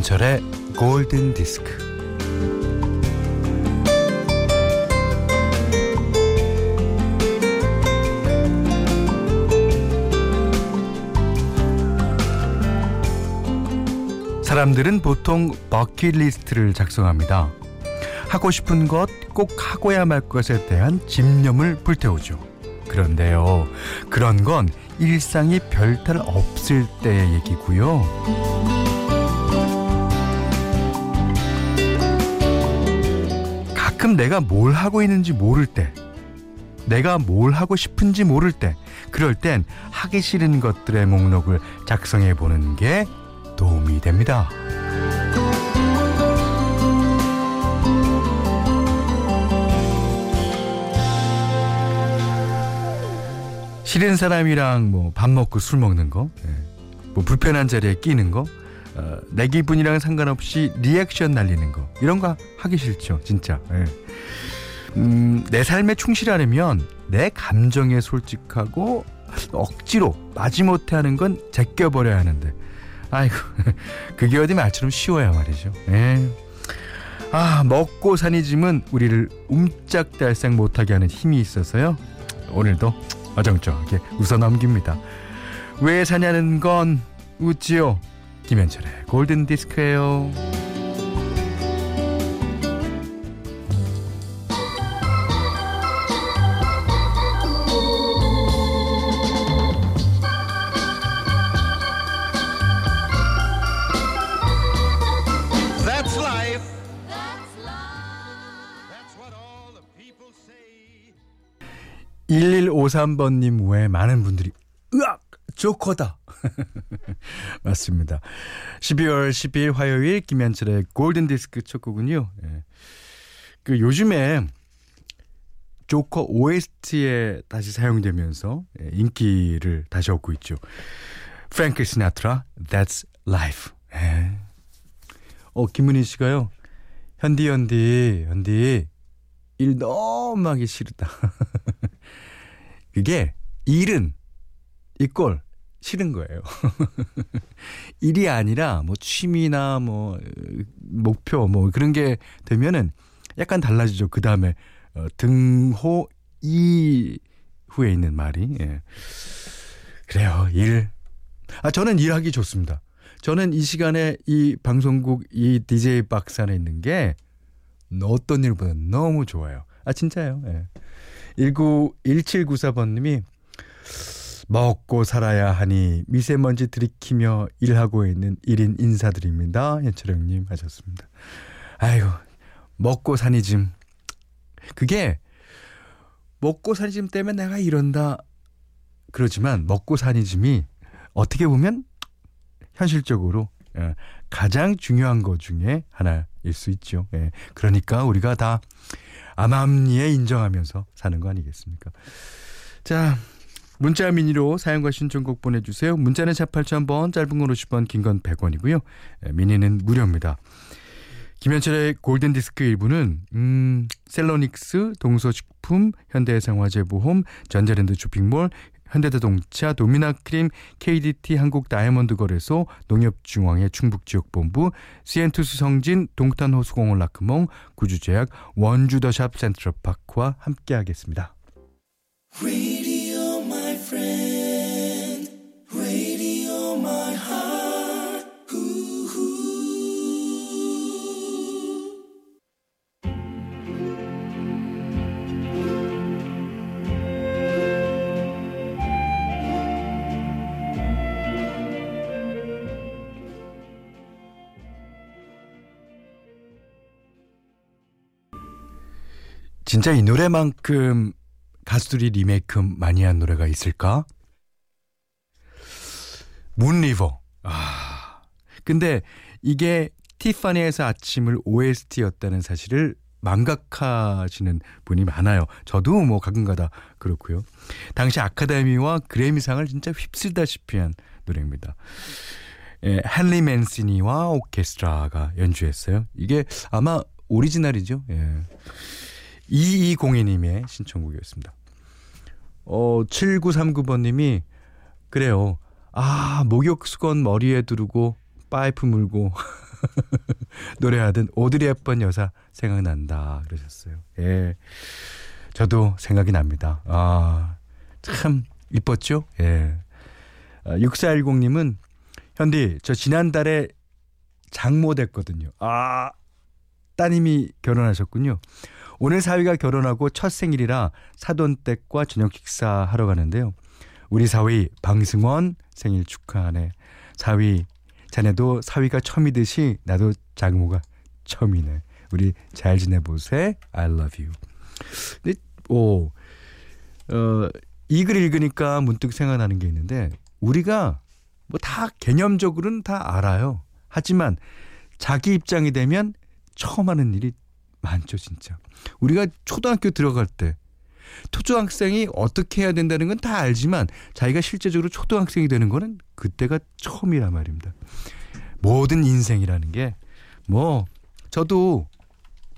김현철의 골든 디스크. 사람들은 보통 버킷리스트를 작성합니다. 하고 싶은 것, 꼭 하고야 말 것에 대한 집념을 불태우죠. 그런데요, 그런 건 일상이 별탈 없을 때의 얘기고요. 가끔 내가 뭘 하고 있는지 모를 때, 내가 뭘 하고 싶은지 모를 때, 그럴 땐 하기 싫은 것들의 목록을 작성해 보는 게 도움이 됩니다. 싫은 사람이랑 뭐 밥 먹고 술 먹는 거, 예. 뭐 불편한 자리에 끼는 거, 어, 내 기분이랑 상관없이 리액션 날리는 거 이런 거 하기 싫죠, 진짜. 예. 음, 내 삶에 충실하려면 내 감정에 솔직하고 억지로 마지못해 하는 건 제껴버려야 하는데 아이고 그게 어디 말처럼 쉬워야 말이죠. 예. 아 먹고 사니 짐은 우리를 움짝달싹 못하게 하는 힘이 있어서요. 오늘도 어정쩡하게 웃어 넘깁니다. 왜 사냐는 건 웃지요. 김현철의 골든 디스크예요. That's life. That's what all the people say. 1153번님 외에 많은 분들이 으악 조커다. 맞습니다. 12월 10일 화요일 김현철의 골든 디스크 첫 곡은요. 예. 그 요즘에 조커 OST에 다시 사용되면서 예, 인기를 다시 얻고 있죠. 프랭크 시나트라 That's Life. 예. 어 김은희 씨가요. 현디 현디 현디. 일 너무 하기 싫다. 그게 일은 이 꼴 싫은 거예요. 일이 아니라 뭐 취미나 뭐 어, 목표 뭐 그런 게 되면은 약간 달라지죠. 그 다음에 어, 등호 이후에 있는 말이 예. 그래요. 일. 아 저는 일하기 좋습니다. 저는 이 시간에 이 방송국 이 DJ 박스 안에 있는 게 어떤 일보다 너무 좋아요. 아 진짜요. 예. 19 1794번 님이 먹고 살아야 하니 미세먼지 들이키며 일하고 있는 1인 인사드립니다. 현철형님 하셨습니다. 아이고 먹고 사니 즘 그게 먹고 사니 즘 때문에 내가 이런다 그러지만 먹고 사니 즘이 어떻게 보면 현실적으로 예, 가장 중요한 것 중에 하나일 수 있죠. 예, 그러니까 우리가 다 암암리에 인정하면서 사는 거 아니겠습니까? 자, 문자 미니로 사용과 신청곡 보내주세요. 문자는 4 8,000번, 짧은 건 50원, 긴 건 100원이고요. 미니는 무료입니다. 김현철의 골든디스크 일부는 음, 셀러닉스, 동서식품, 현대해상화재보험, 전자랜드 쇼핑몰, 현대자동차, 도미나크림, KDT 한국 다이아몬드 거래소, 농협중앙회 충북지역본부, 시엔투스 성진, 동탄호수공원 라크몽, 구주제약, 원주더샵 센트럴파크와 함께하겠습니다. Radio, 진짜 이 노래만큼 가수들이 리메이크 많이 한 노래가 있을까? 문리버. 아. 근데 이게 티파니에서 아침을 OST였다는 사실을 망각하시는 분이 많아요. 저도 뭐 가끔가다 그렇고요. 당시 아카데미와 그래미상을 진짜 휩쓸다시피 한 노래입니다. 예, 헨리 맨시니와 오케스트라가 연주했어요. 이게 아마 오리지널이죠. 예. 2202님의 신청곡이었습니다. 어, 7939번님이 그래요. 아, 목욕 수건 머리에 두르고 파이프 물고 노래하던 오드리 헵번 여사 생각난다 그러셨어요. 예. 저도 생각이 납니다. 아, 참 이뻤죠? 예. 아, 6410님은 현디 저 지난달에 장모 됐거든요. 아, 따님이 결혼하셨군요. 오늘 사위가 결혼하고 첫 생일이라 사돈댁과 저녁 식사하러 가는데요. 우리 사위 방승원 생일 축하하네. 사위 자네도 사위가 처음이듯이 나도 장모가 처음이네. 우리 잘 지내보세. I love you. 근데 오, 어, 이 글 읽으니까 문득 생각나는 게 있는데 우리가 뭐 다 개념적으로는 다 알아요. 하지만 자기 입장이 되면 처음 하는 일이 많죠, 진짜. 우리가 초등학교 들어갈 때 초등학생이 어떻게 해야 된다는 건 다 알지만 자기가 실제적으로 초등학생이 되는 거는 그때가 처음이란 말입니다. 모든 인생이라는 게 뭐 저도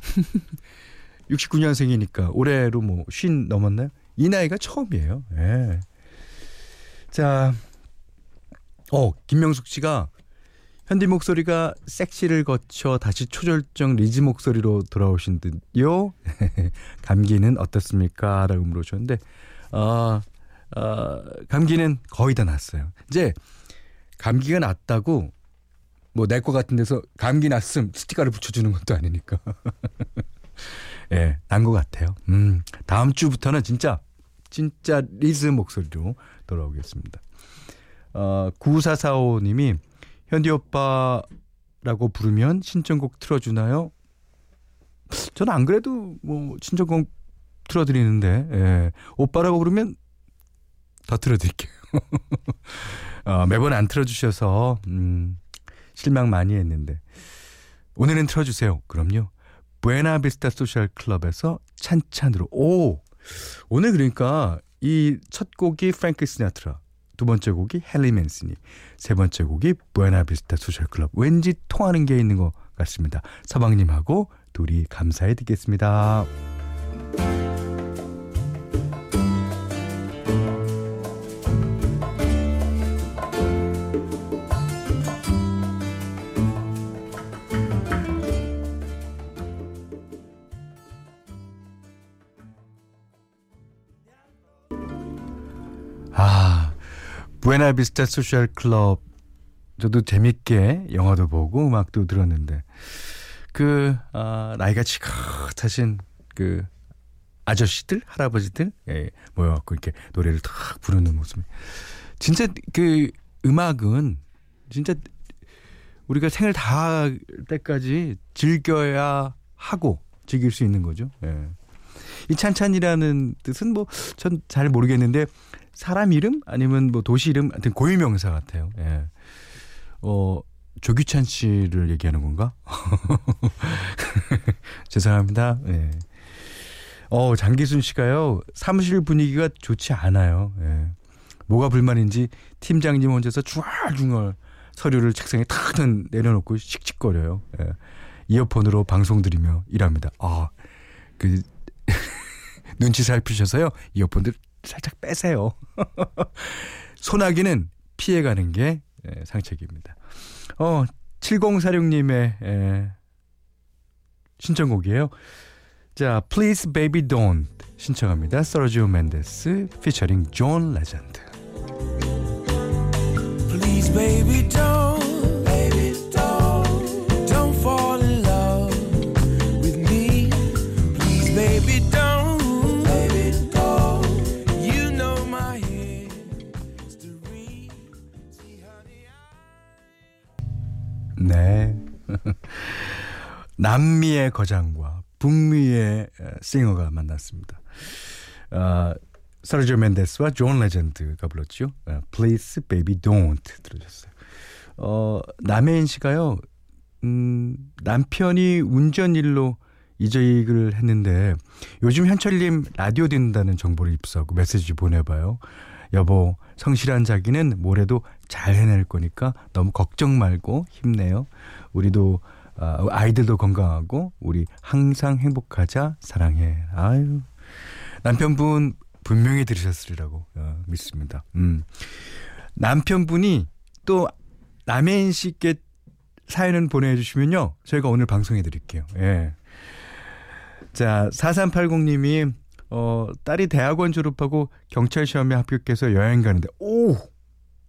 69년생이니까 올해로 뭐 쉰 넘었나요? 이 나이가 처음이에요. 예. 자, 어 김명숙 씨가 현디 목소리가 섹시를 거쳐 다시 초절정 리즈 목소리로 돌아오신 듯요. 감기는 어떻습니까? 라고 물어주셨는데, 어, 어, 감기는 거의 다 났어요. 이제 감기가 났다고 뭐 내 거 같은 데서 감기 났음 스티커를 붙여주는 것도 아니니까. 예, 난것 같아요. 음, 다음 주부터는 진짜, 진짜 리즈 목소리로 돌아오겠습니다. 어, 9445님이 현디 오빠라고 부르면 신청곡 틀어주나요? 저는 안 그래도 뭐 신청곡 틀어드리는데 예. 오빠라고 부르면 더 틀어드릴게요. 어, 매번 안 틀어주셔서 음, 실망 많이 했는데 오늘은 틀어주세요. 그럼요. 부에나비스타 소셜 클럽에서 찬찬으로 오 오늘 그러니까 이 첫 곡이 프랭크 시나트라 두 번째 곡이 맨시니 세 번째 곡이 부에나비스타 소셜 클럽 왠지 통하는 게 있는 것 같습니다. 서방님하고 둘이 감상해 듣겠습니다. 부에나비스타 소셜 클럽 저도 재밌게 영화도 보고 음악도 들었는데 그 아, 나이가 지긋하신 그 아저씨들 할아버지들 예, 모여갖고 이렇게 노래를 탁 부르는 모습이 진짜 그 음악은 진짜 우리가 생을 다할 때까지 즐겨야 하고 즐길 수 있는 거죠. 예. 이 찬찬이라는 뜻은 뭐 전 잘 모르겠는데 사람 이름 아니면 뭐 도시 이름 하여튼 고유명사 같아요. 예. 어 조규찬 씨를 얘기하는 건가? 죄송합니다. 예. 어 장기순 씨가요 사무실 분위기가 좋지 않아요. 예. 뭐가 불만인지 팀장님 혼자서 중얼중얼 서류를 책상에 탁 내려놓고 씩씩거려요. 예. 이어폰으로 방송 들으며 일합니다. 아, 그 눈치 살피셔서요. 이어폰들 살짝 빼세요. 소나기는 피해가는 게 예, 상책입니다. 어, 7046님의 예, 신청곡이에요. 자, Please Baby Don't 신청합니다. 서지오 멘데스 피처링 존 레전드. Please, baby, don't, 남미의 거장과 북미의 에, 싱어가 만났습니다. 어, 서르조 멘데스와 존 레전드가 불렀죠. 어, Please Baby Don't 들으셨어요. 어, 남해인 씨가요. 음, 남편이 운전 일로 이직을 했는데 요즘 현철님 라디오 듣는다는 정보를 입수하고 메시지 보내봐요. 여보 성실한 자기는 뭐래도 잘 해낼 거니까 너무 걱정 말고 힘내요. 우리도 아, 아이들도 건강하고 우리 항상 행복하자 사랑해. 아유 남편분 분명히 들으셨으리라고 어, 믿습니다. 음. 남편분이 또 남해인 씨께 사연은 보내주시면요. 저희가 오늘 방송해 드릴게요. 예. 자, 4380님이, 어, 딸이 대학원 졸업하고 경찰 시험에 합격해서 여행 가는데, 오!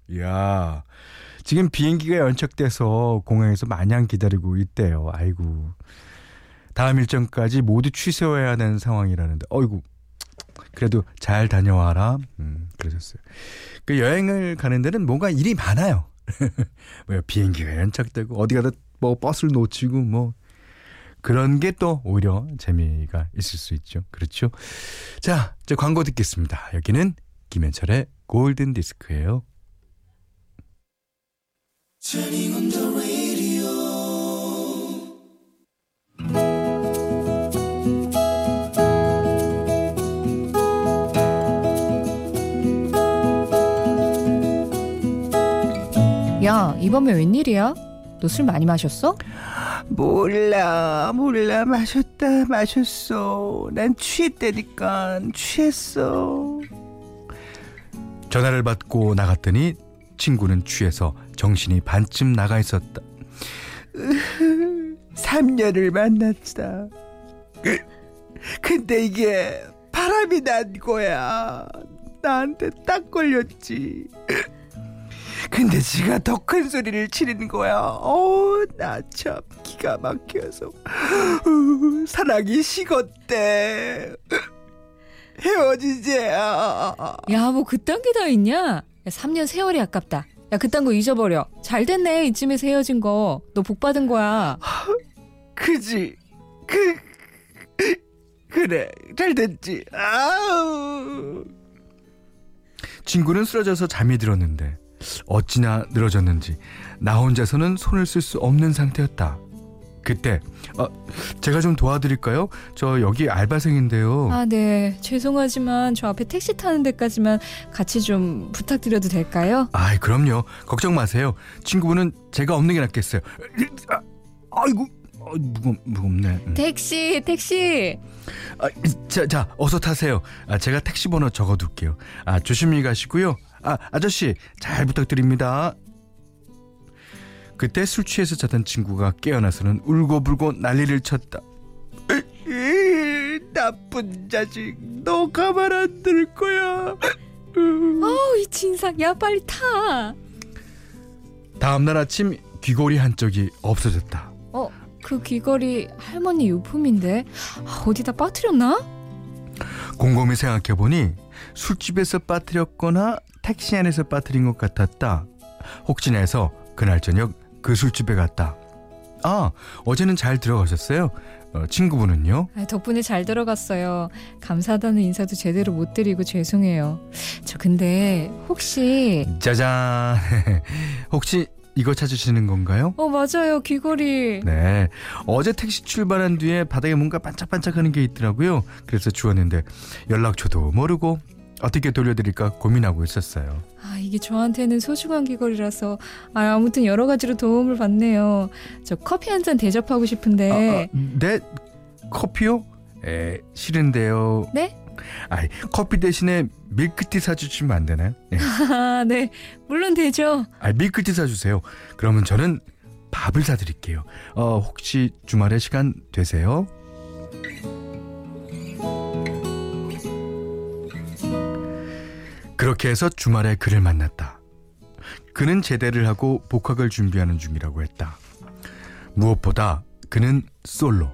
이야. 지금 비행기가 연착돼서 공항에서 마냥 기다리고 있대요. 아이고. 다음 일정까지 모두 취소해야 하는 상황이라는데, 어이구. 그래도 잘 다녀와라. 음, 그러셨어요. 그 여행을 가는 데는 뭔가 일이 많아요. 뭐 비행기가 연착되고 어디 가다 뭐 버스를 놓치고 뭐 그런 게 또 오히려 재미가 있을 수 있죠. 그렇죠. 자, 이제 광고 듣겠습니다. 여기는 김현철의 골든 디스크예요. 야, 이번 에 웬일이야? 너 술 많이 마셨어? 몰라, 몰라. 마셨다, 마셨어. 난 취했다니까. 취했어. 전화를 받고 나갔더니 친구는 취해서 정신이 반쯤 나가 있었다. 3년을 만났다. 근데 이게 바람이 난 거야. 나한테 딱 걸렸지. 근데 지가 더 큰 소리를 치는 거야. 어, 나 참 기가 막혀서 어, 사랑이 식었대. 헤어지자. 야, 뭐 그딴 게 다 있냐? 야, 3년 세월이 아깝다. 야, 그딴 거 잊어버려. 잘 됐네, 이쯤에서 헤어진 거. 너 복 받은 거야. 그지? 그 그래 잘 됐지. 아우. 친구는 쓰러져서 잠이 들었는데 어찌나 늘어졌는지 나 혼자서는 손을 쓸 수 없는 상태였다. 그때 어, 제가 좀 도와드릴까요? 저 여기 알바생인데요. 아, 네. 죄송하지만 저 앞에 택시 타는 데까지만 같이 좀 부탁드려도 될까요? 아이 그럼요. 걱정 마세요. 친구분은 제가 없는 게 낫겠어요. 아, 아이고 어, 무겁 무겁네. 음. 택시, 택시. 아, 자, 자, 어서 타세요. 아, 제가 택시 번호 적어둘게요. 아, 조심히 가시고요. 아, 아저씨, 잘 부탁드립니다. 그때 술 취해서 자던 친구가 깨어나서는 울고불고 난리를 쳤다. 나쁜 자식, 너 가만 안 둘 거야. 어우, 이 진상. 야, 빨리 타. 다음 날 아침 귀걸이 한쪽이 없어졌다. 어, 그 귀걸이 할머니 유품인데 아, 어디다 빠뜨렸나? 곰곰이 생각해 보니 술집에서 빠뜨렸거나 택시 안에서 빠뜨린 것 같았다. 혹시나 해서 그날 저녁 그 술집에 갔다. 아, 어제는 잘 들어가셨어요? 어, 친구분은요? 아, 덕분에 잘 들어갔어요. 감사하다는 인사도 제대로 못 드리고 죄송해요. 저 근데 혹시 짜잔. 혹시 이거 찾으시는 건가요? 어 맞아요 귀걸이. 네. 어제 택시 출발한 뒤에 바닥에 뭔가 반짝반짝하는 게 있더라고요. 그래서 주웠는데 연락처도 모르고 어떻게 돌려드릴까 고민하고 있었어요. 아 이게 저한테는 소중한 귀걸이라서 아, 아무튼 여러 가지로 도움을 받네요. 저 커피 한 잔 대접하고 싶은데 아, 아, 네? 커피요? 에, 싫은데요. 네? 아이, 커피 대신에 밀크티 사주시면 안 되나요? 예. 아, 네 물론 되죠. 아, 밀크티 사주세요. 그러면 저는 밥을 사드릴게요. 어, 혹시 주말에 시간 되세요? 그렇게 해서 주말에 그를 만났다. 그는 제대를 하고 복학을 준비하는 중이라고 했다. 무엇보다 그는 솔로.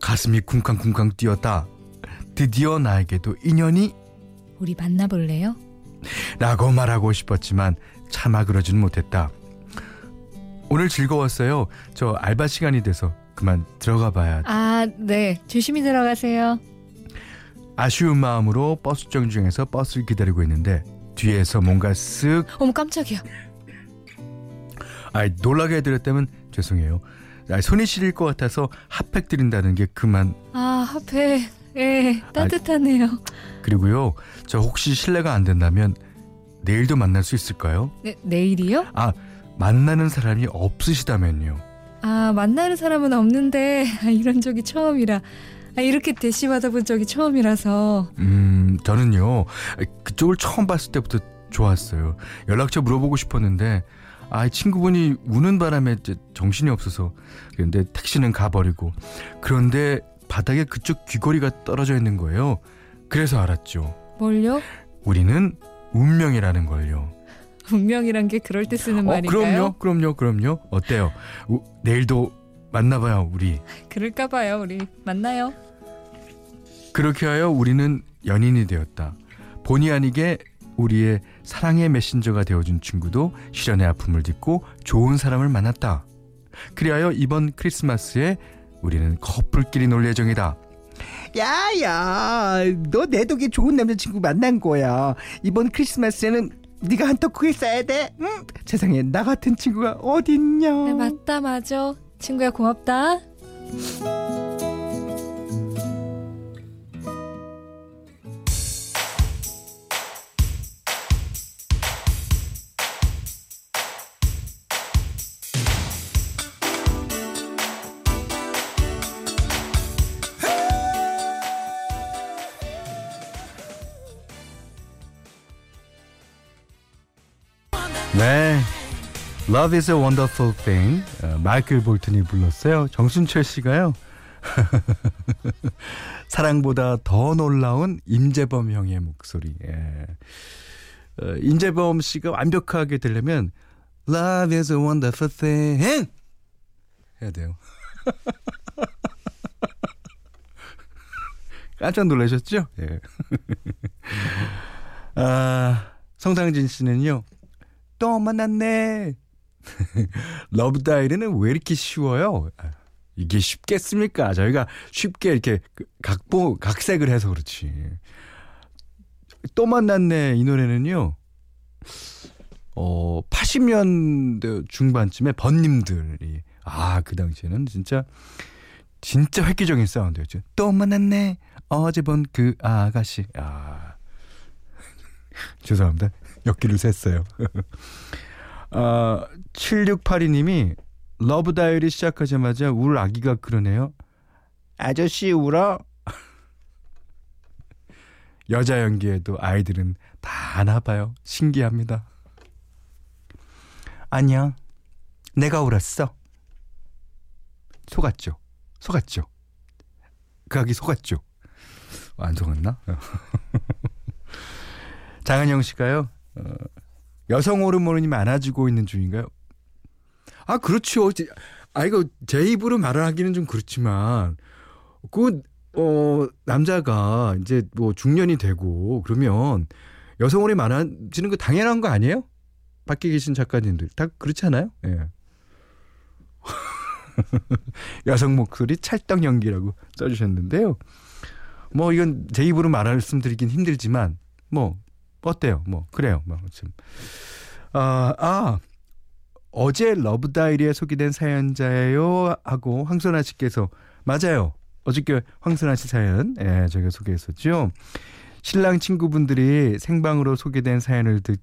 가슴이 쿵쾅쿵쾅 뛰었다. 드디어 나에게도 인연이 우리 만나볼래요? 라고 말하고 싶었지만 차마 그러지는 못했다. 오늘 즐거웠어요. 저 알바 시간이 돼서 그만 들어가 봐야 아, 네 조심히 들어가세요. 아쉬운 마음으로 버스 정류장에서 버스를 기다리고 있는데 뒤에서 뭔가 쓱 어머 깜짝이야. 아이 놀라게 해드렸다면 죄송해요. 아, 손이 시릴 것 같아서 핫팩 드린다는 게 그만 아 핫팩. 예 따뜻하네요. 그리고요 저 혹시 실례가 안 된다면 내일도 만날 수 있을까요? 네, 내일이요? 아 만나는 사람이 없으시다면요. 아 만나는 사람은 없는데 아, 이런 적이 처음이라 아, 이렇게 대시 받아 본 적이 처음이라서 음 저는요 그쪽을 처음 봤을 때부터 좋았어요. 연락처 물어보고 싶었는데 아, 이 친구분이 우는 바람에 정신이 없어서 그런데 택시는 가버리고 그런데 바닥에 그쪽 귀걸이가 떨어져 있는 거예요. 그래서 알았죠. 뭘요? 우리는 운명이라는 걸요. 운명이란 게 그럴 때 쓰는 어, 말인가요? 그럼요, 그럼요, 그럼요. 어때요? 우- 내일도 만나봐요, 우리. 그럴까 봐요. 우리 만나요. 그렇게 하여 우리는 연인이 되었다. 본의 아니게 우리의 사랑의 메신저가 되어준 친구도 실연의 아픔을 딛고 좋은 사람을 만났다. 그리하여 이번 크리스마스에 우리는 커플끼리 놀 예정이다. 야야 너 내 덕에 좋은 남자친구 만난 거야 이번 크리스마스에는 네가 한턱 크게 쏴야 돼 응? 세상에 나 같은 친구가 어딨냐 네, 맞다 맞아. 친구야 고맙다. Love is a wonderful thing. 어, 마이클 볼튼이 불렀어요. 정순철 씨가요. 사랑보다 더 놀라운 임재범 형의 목소리. 예. 어, 임재범 씨가 완벽하게 되려면 Love is a wonderful thing 해야 돼요. 깜짝 놀라셨죠? 예. 아, 성상진 씨는요. 또 만났네. 러브 다이어리는 왜 이렇게 쉬워요? 아, 이게 쉽겠습니까? 저희가 쉽게 이렇게 그 각보 각색을 해서 그렇지. 또 만났네 이 노래는요. 어 80년대 중반쯤에 벗님들이 아 그 당시에는 진짜 진짜 획기적인 사운드였죠. 또 만났네 어제 본 그 아가씨. 아 죄송합니다. 연기를 했어요. 아, 7682님이 러브 다이어리 시작하자마자 울 아기가 그러네요. 아저씨 울어 여자 연기에도 아이들은 다 하나 봐요. 신기합니다. 안녕. 내가 울었어. 속았죠. 속았죠. 그 아기 속았죠. 안 속았나? 장은영 씨가요. 어, 여성 호르몬이 많아지고 있는 중인가요? 아 그렇죠. 제- 아 이거 제 입으로 말을 하기는 좀 그렇지만 그 어, 남자가 이제 뭐 중년이 되고 그러면 여성 호르몬이 많아지는 거 당연한 거 아니에요? 밖에 계신 작가님들 다 그렇지 않아요? 예. 여성 목소리 찰떡 연기라고 써주셨는데요. 뭐 이건 제 입으로 말씀드리긴 힘들지만 뭐 어때요? 뭐 그래요. 뭐 좀. 아, 아 어제 러브 다이어리에 소개된 사연자예요 하고 황선아 씨께서 맞아요. 어저께 황선아 씨 사연 예, 저희가 소개했었죠. 신랑 친구분들이 생방으로 소개된 사연을 듣,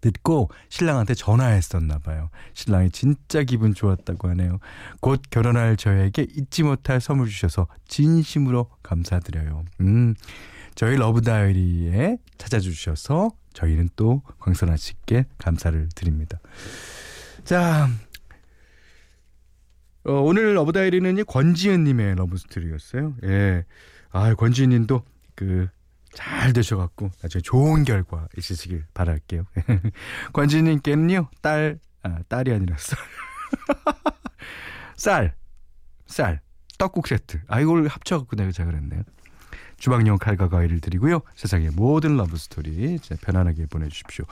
듣고 신랑한테 전화했었나 봐요. 신랑이 진짜 기분 좋았다고 하네요. 곧 결혼할 저에게 잊지 못할 선물 주셔서 진심으로 감사드려요. 음. 저희 러브 다이어리에 찾아주셔서 저희는 또 황선아 씨께 감사를 드립니다. 자, 어, 오늘 러브 다이어리는 이 권지은 님의 러브 스토리였어요. 예. 아, 권지은 님도 그 잘 되셔갖고 나중에 좋은 결과 있으시길 바랄게요. 권지은 님께는요, 딸, 아, 딸이 아니라 쌀. 쌀, 쌀, 떡국 세트. 아, 이걸 합쳐갖고 내가 제가 그랬네요. 주방용 칼과 가위를 드리고요. 세상의 모든 러브스토리 편안하게 보내주십시오.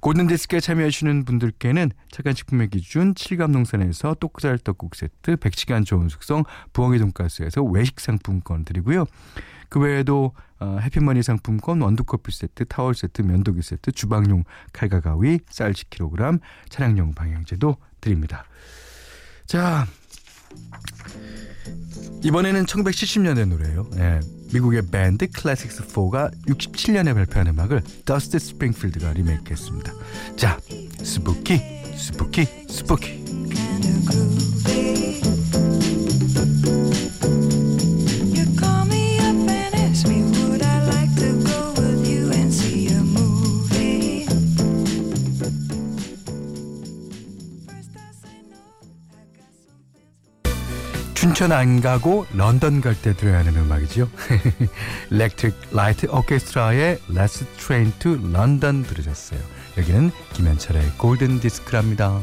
골든디스크에 참여하시는 분들께는 착한 식품의 기준 7감 농산에서 똑살 떡국 세트 100시간 좋은 숙성 부엉이 돈가스에서 외식 상품권 드리고요. 그 외에도 어, 해피머니 상품권 원두커피 세트 타월 세트 면도기 세트 주방용 칼과 가위 쌀 10kg 차량용 방향제도 드립니다. 자 이번에는 1970년대 노래예요. 예, 미국의 밴드 클래식스 4가 67년에 발표한 음악을 더스티 스프링필드가 리메이크했습니다. 자, Spooky, 스푸키, 스푸키. 춘천 안 가고 런던 갈 때 들어야 하는 음악이죠. Electric Light Orchestra의 Let's Train to London 들으셨어요. 여기는 김현철의 골든 디스크랍니다.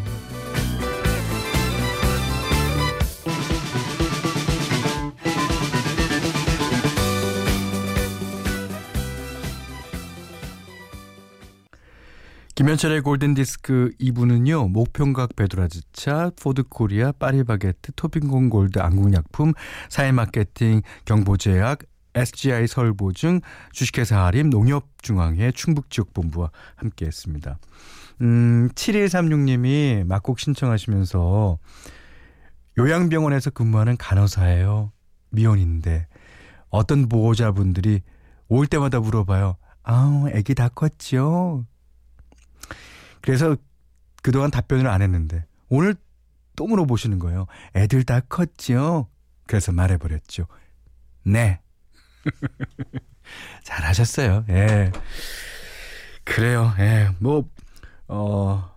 김현철의 골든디스크 2부는요. 목평각 베드라즈차, 포드코리아, 파리바게트, 토핑공 골드, 안국약품, 사회마케팅, 경보제약, SGI 서울보증, 주식회사 아림, 농협중앙회, 충북지역본부와 함께했습니다. 음, 7136님이 막곡 신청하시면서 요양병원에서 근무하는 간호사예요. 미혼인데 어떤 보호자분들이 올 때마다 물어봐요. 아우, 애기 다 컸죠? 그래서 그동안 답변을 안 했는데 오늘 또 물어보시는 거예요. 애들 다 컸죠? 그래서 말해버렸죠. 네. 잘하셨어요. 예. 그래요. 예. 뭐, 어,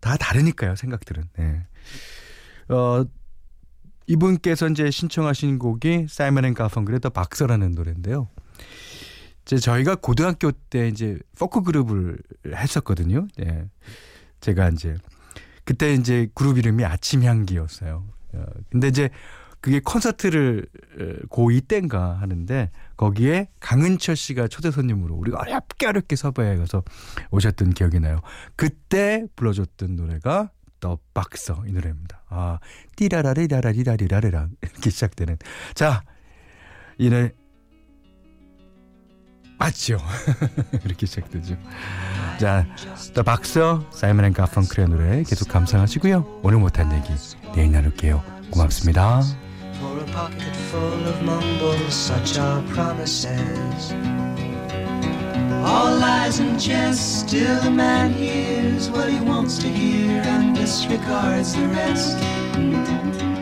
다 다르니까요, 생각들은. 예. 어, 이분께서 이제 신청하신 곡이 사이먼 앤 가펑클의 The Boxer라는 노래인데요. 이제 저희가 고등학교 때 이제 포크 그룹을 했었거든요. 예. 제가 이제 그때 이제 그룹 이름이 아침 향기였어요. 어, 근데 이제 그게 콘서트를 어, 고2 때인가 하는데 거기에 강은철 씨가 초대 손님으로 우리가 어렵게 어렵게 섭외해 가서 오셨던 기억이 나요. 그때 불러줬던 노래가 더 박서 이 노래입니다. 아 띠라라리라라리라리라리라 이렇게 시작되는 자이노 래 맞죠? 이렇게 시작되죠. 자, 더 박서 사이먼 앤 가펑크의 노래 계속 감상하시고요. 오늘 못한 얘기 내일 나눌게요. 고맙습니다. For a pocket full of mumbles, such are promises. All lies and jest, still a man hears what he wants to hear and disregards the rest.